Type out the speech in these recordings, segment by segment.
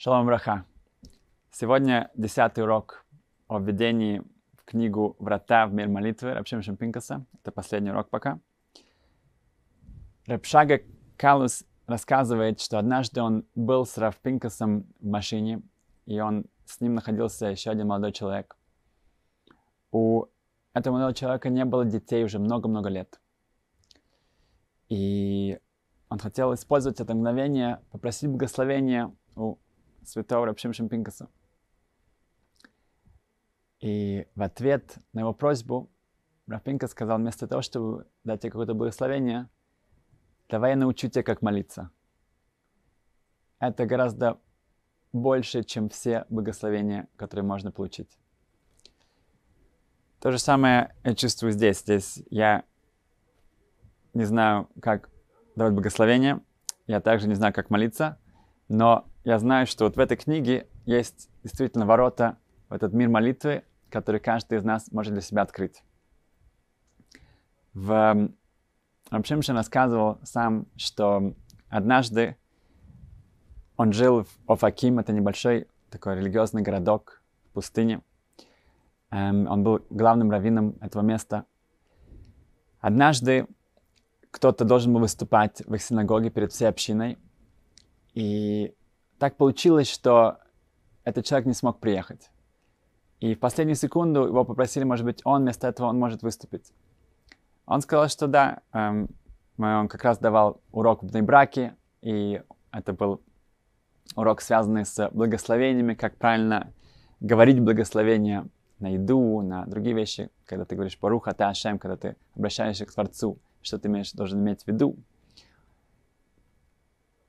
Шалом Браха. Сегодня десятый урок о введении в книгу «Врата в мир молитвы» Рабшим Шампинкаса. Это последний урок пока. Рабшага Калус рассказывает, что однажды он был с Равпинкасом в машине, и он с ним находился еще один молодой человек. У этого молодого человека не было детей уже много-много лет. И он хотел использовать это мгновение, попросить благословения у святого Рабшим Шампинкаса. И в ответ на его просьбу Рапинка сказал, вместо того, чтобы дать тебе какое-то благословение, давай я научу тебя, как молиться. Это гораздо больше, чем все благословения, которые можно получить. То же самое я чувствую здесь. Здесь я не знаю, как давать благословение, я также не знаю, как молиться, но я знаю, что вот в этой книге есть действительно ворота в этот мир молитвы, который каждый из нас может для себя открыть. В Рамшимшин рассказывал сам, что однажды он жил в Офаким, это небольшой такой религиозный городок в пустыне. Эм, он был главным раввином этого места. Однажды кто-то должен был выступать в их синагоге перед всей общиной, и так получилось, что этот человек не смог приехать. И в последнюю секунду его попросили, может быть, он вместо этого он может выступить. Он сказал, что да, эм, он как раз давал урок в браке, и это был урок, связанный с благословениями, как правильно говорить благословения на еду, на другие вещи, когда ты говоришь «Баруха ты Ашем», когда ты обращаешься к Творцу, что ты имеешь, должен иметь в виду.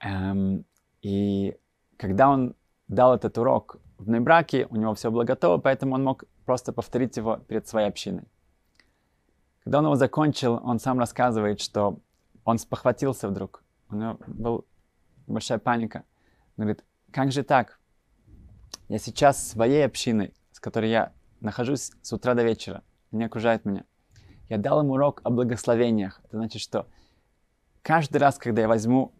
Эм, и когда он дал этот урок в Нейбраке, у него все было готово, поэтому он мог просто повторить его перед своей общиной. Когда он его закончил, он сам рассказывает, что он спохватился вдруг. У него была большая паника. Он говорит, как же так? Я сейчас своей общиной, с которой я нахожусь с утра до вечера, они окружают меня. Я дал ему урок о благословениях. Это значит, что каждый раз, когда я возьму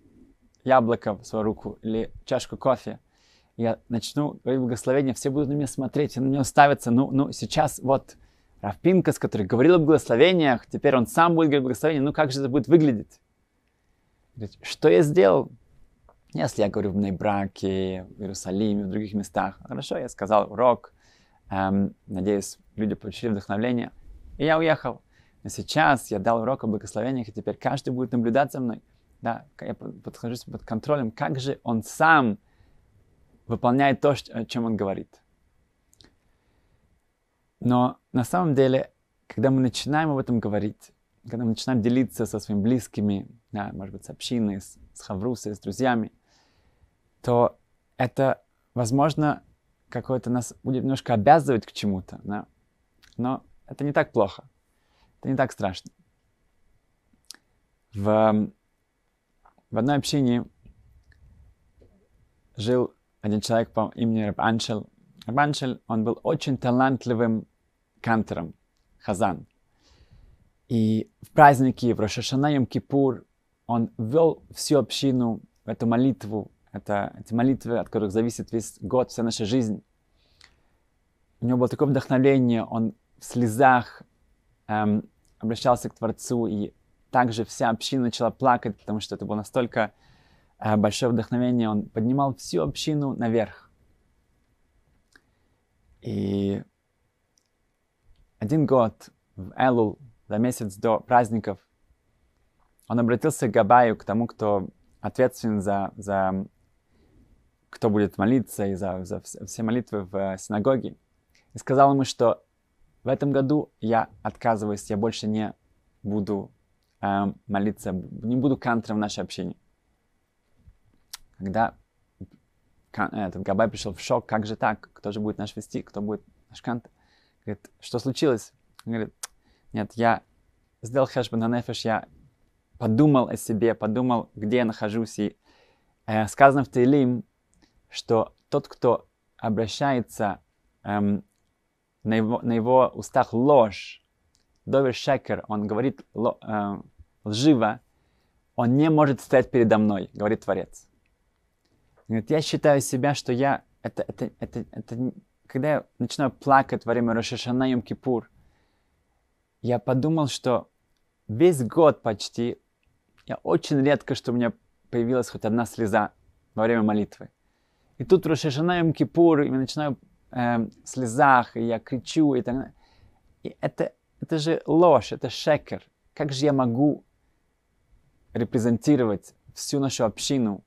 яблоко в свою руку или чашку кофе, я начну говорить благословение, все будут на меня смотреть, на меня уставятся. Ну, ну, сейчас вот Рафпинкас, который говорил о благословениях, теперь он сам будет говорить благословение, ну как же это будет выглядеть? Что я сделал? Если я говорю в Нейбраке, в Иерусалиме, в других местах, хорошо, я сказал урок, эм, надеюсь, люди получили вдохновление, и я уехал. Но сейчас я дал урок о благословениях, и теперь каждый будет наблюдать за мной. Да, я подхожусь под контролем, как же он сам выполняет то, о чем он говорит. Но на самом деле, когда мы начинаем об этом говорить, когда мы начинаем делиться со своими близкими, да, может быть, с общиной, с, с хаврусой, с друзьями, то это, возможно, какое-то нас будет немножко обязывать к чему-то, да? но это не так плохо, это не так страшно. В, в одной общине жил один человек по имени Рабаншел. Рабаншел, он был очень талантливым кантором, хазан. И в праздники, в Рошашана Йом Кипур, он ввел всю общину в эту молитву, это, эти молитвы, от которых зависит весь год, вся наша жизнь. У него было такое вдохновение, он в слезах эм, обращался к Творцу, и также вся община начала плакать, потому что это было настолько э, большое вдохновение. Он поднимал всю общину наверх. И один год в Элул, за месяц до праздников, он обратился к Габаю, к тому, кто ответственен за, за кто будет молиться и за, за все молитвы в э, синагоге, и сказал ему, что в этом году я отказываюсь, я больше не буду э, молиться, не буду кантором в нашей общине. Когда этот Габай пришел в шок, как же так, кто же будет наш вести, кто будет наш кант? Говорит, что случилось? Он говорит, нет, я сделал хэшбан нефеш, я подумал о себе, подумал, где я нахожусь. И э, сказано в Тейлим, что тот, кто обращается эм, на, его, на его устах ложь, Довер Шекер, он говорит э, лживо, он не может стоять передо мной, говорит Творец. Говорит, я считаю себя, что я, это, это, это, это, когда я начинаю плакать во время Рошашана Йом Кипур, я подумал, что весь год почти, я очень редко, что у меня появилась хоть одна слеза во время молитвы. И тут Рошашана Йом Кипур, я начинаю э, в слезах, и я кричу, и так далее. И это, это же ложь, это шекер. Как же я могу репрезентировать всю нашу общину,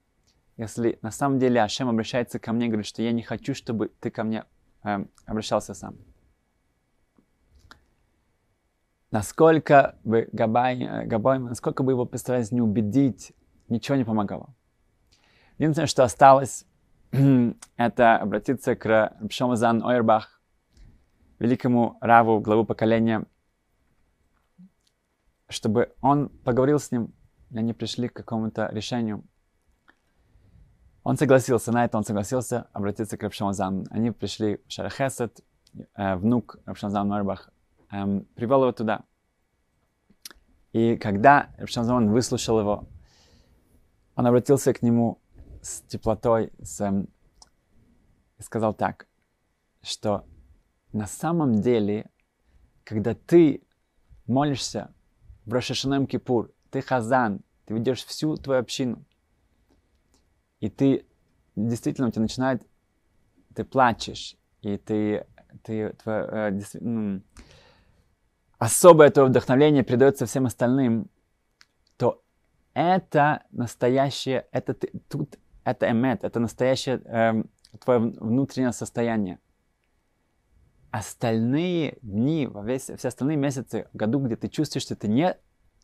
если на самом деле Ашем обращается ко мне и говорит, что я не хочу, чтобы ты ко мне э, обращался сам. Насколько бы Габай, э, Габай, насколько бы его постарались не убедить, ничего не помогало. Единственное, что осталось, это обратиться к Рабшомазан Ойрбах, великому раву, главу поколения, чтобы он поговорил с ним, и они пришли к какому-то решению. Он согласился, на это он согласился обратиться к Рабшамазану. Они пришли в Шарахесет, э, внук Рабшамазан Норбах, э, привел его туда. И когда Рабшамазан выслушал его, он обратился к нему с теплотой, с, э, сказал так, что на самом деле, когда ты молишься в Рошашаном Кипур, ты хазан, ты ведешь всю твою общину, и ты действительно у тебя начинает, ты плачешь, и ты, ты твое, э, ну, особое твое вдохновление передается всем остальным, то это настоящее, это ты, тут, это эмет, это настоящее э, твое внутреннее состояние. Остальные дни, во весь, все остальные месяцы году, где ты чувствуешь, что ты не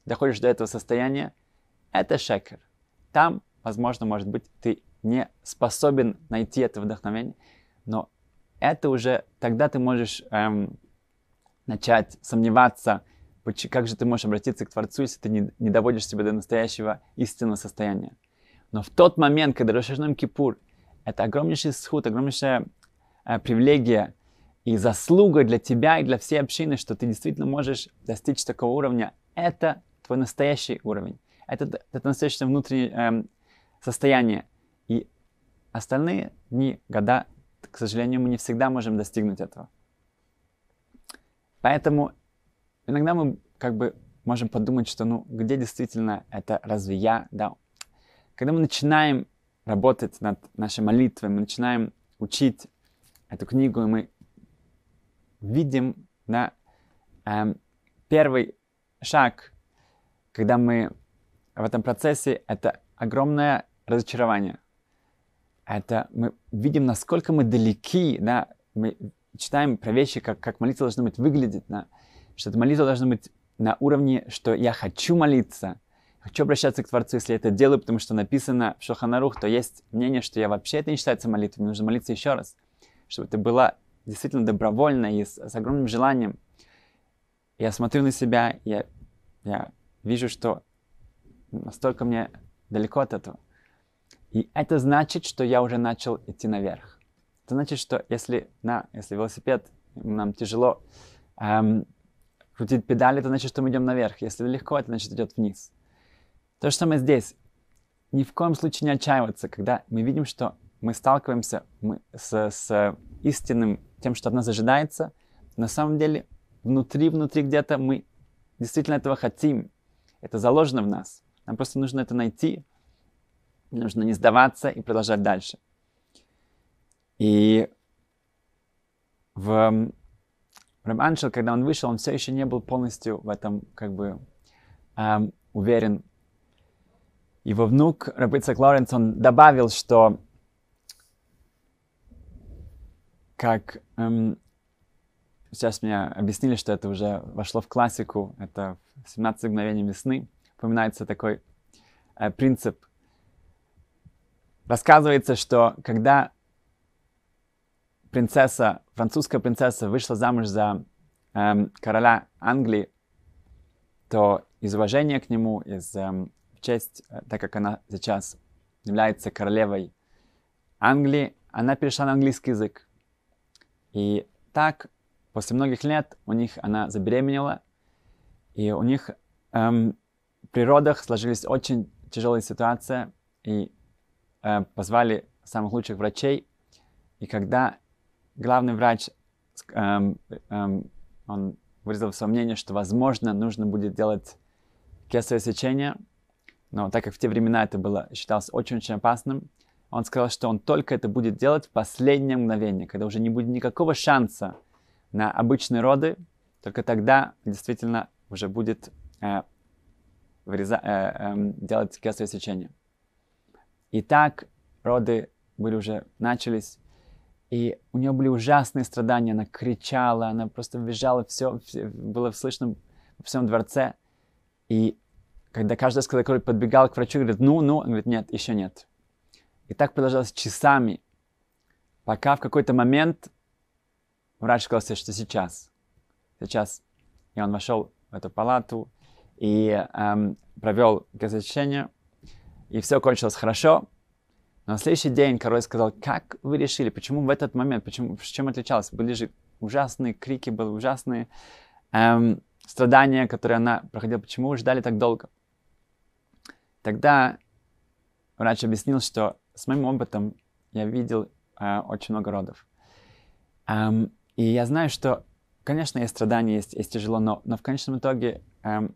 доходишь до этого состояния, это шекер. Там возможно, может быть, ты не способен найти это вдохновение, но это уже тогда ты можешь эм, начать сомневаться, как же ты можешь обратиться к Творцу, если ты не, не доводишь себя до настоящего истинного состояния. Но в тот момент, когда Рошашном Кипур, это огромнейший сход, огромнейшая э, привилегия и заслуга для тебя и для всей общины, что ты действительно можешь достичь такого уровня, это твой настоящий уровень. Это, это настоящее внутреннее эм, состояние. И остальные дни, года, к сожалению, мы не всегда можем достигнуть этого. Поэтому иногда мы как бы можем подумать, что ну где действительно это разве я, да. Когда мы начинаем работать над нашей молитвой, мы начинаем учить эту книгу, и мы видим на эм, первый шаг, когда мы в этом процессе, это огромное разочарование. Это мы видим, насколько мы далеки, да, мы читаем про вещи, как, как молитва должна быть выглядеть, да, что эта молитва должна быть на уровне, что я хочу молиться, хочу обращаться к Творцу, если я это делаю, потому что написано в Шоханарух, то есть мнение, что я вообще это не считается молитвой, мне нужно молиться еще раз, чтобы это было действительно добровольно и с, с огромным желанием. Я смотрю на себя, я, я вижу, что настолько мне далеко от этого. И это значит, что я уже начал идти наверх. Это значит, что если, на, если велосипед, нам тяжело эм, крутить педали, это значит, что мы идем наверх. Если легко, это значит, идет вниз. То же самое здесь. Ни в коем случае не отчаиваться, когда мы видим, что мы сталкиваемся мы с, с истинным, тем, что от нас ожидается. На самом деле, внутри-внутри где-то мы действительно этого хотим. Это заложено в нас. Нам просто нужно это найти, нужно не сдаваться и продолжать дальше. И в Рэм Аншел, когда он вышел, он все еще не был полностью в этом как бы эм, уверен. Его внук, Рабыцак Лоренц, он добавил, что как эм, сейчас мне объяснили, что это уже вошло в классику, это 17 мгновений весны, упоминается такой э, принцип. Рассказывается, что когда принцесса, французская принцесса вышла замуж за эм, короля Англии, то из уважения к нему, из эм, честь, э, так как она сейчас является королевой Англии, она перешла на английский язык. И так, после многих лет, у них она забеременела, и у них эм, при родах сложились очень тяжелая ситуация, и э, позвали самых лучших врачей. И когда главный врач, эм, эм, он выразил свое мнение, что, возможно, нужно будет делать кесарево сечение, но так как в те времена это было, считалось очень-очень опасным, он сказал, что он только это будет делать в последнее мгновение, когда уже не будет никакого шанса на обычные роды, только тогда действительно уже будет э, выреза, э, э, делать кесарево сечение. И так роды были уже начались, и у нее были ужасные страдания, она кричала, она просто визжала, все, все было слышно во всем дворце. И когда каждый когда подбегал к врачу, говорит, ну, ну, он говорит, нет, еще нет. И так продолжалось часами, пока в какой-то момент врач сказал себе, что сейчас, сейчас. И он вошел в эту палату и эм, провел газочение, и все кончилось хорошо. Но на следующий день король сказал, как вы решили, почему в этот момент, почему, чем отличалось? Были же ужасные крики, были ужасные эм, страдания, которые она проходила. Почему вы ждали так долго? Тогда врач объяснил, что с моим опытом я видел э, очень много родов. Эм, и я знаю, что, конечно, есть страдания, есть, есть тяжело, но, но в конечном итоге эм,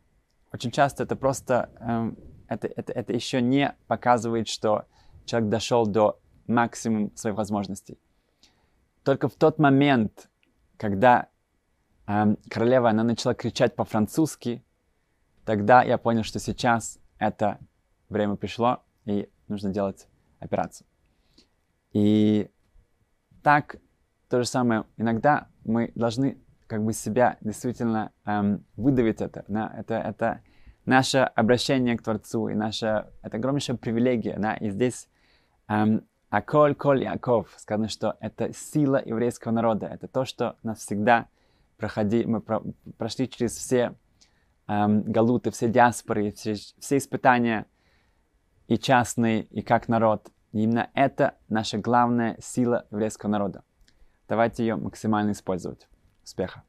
очень часто это просто, эм, это, это, это еще не показывает, что человек дошел до максимума своих возможностей. Только в тот момент, когда эм, королева, она начала кричать по-французски, тогда я понял, что сейчас это время пришло, и нужно делать операцию. И так то же самое. Иногда мы должны как бы себя действительно эм, выдавить это. Да? Это, это наше обращение к Творцу, и наша, это огромнейшая привилегия. Да? И здесь эм, Аколь Коль Яков сказано, что это сила еврейского народа. Это то, что нас всегда проходи, мы про, прошли через все эм, галуты, все диаспоры, все, все испытания, и частные, и как народ. И именно это наша главная сила еврейского народа. Давайте ее максимально использовать. Успеха!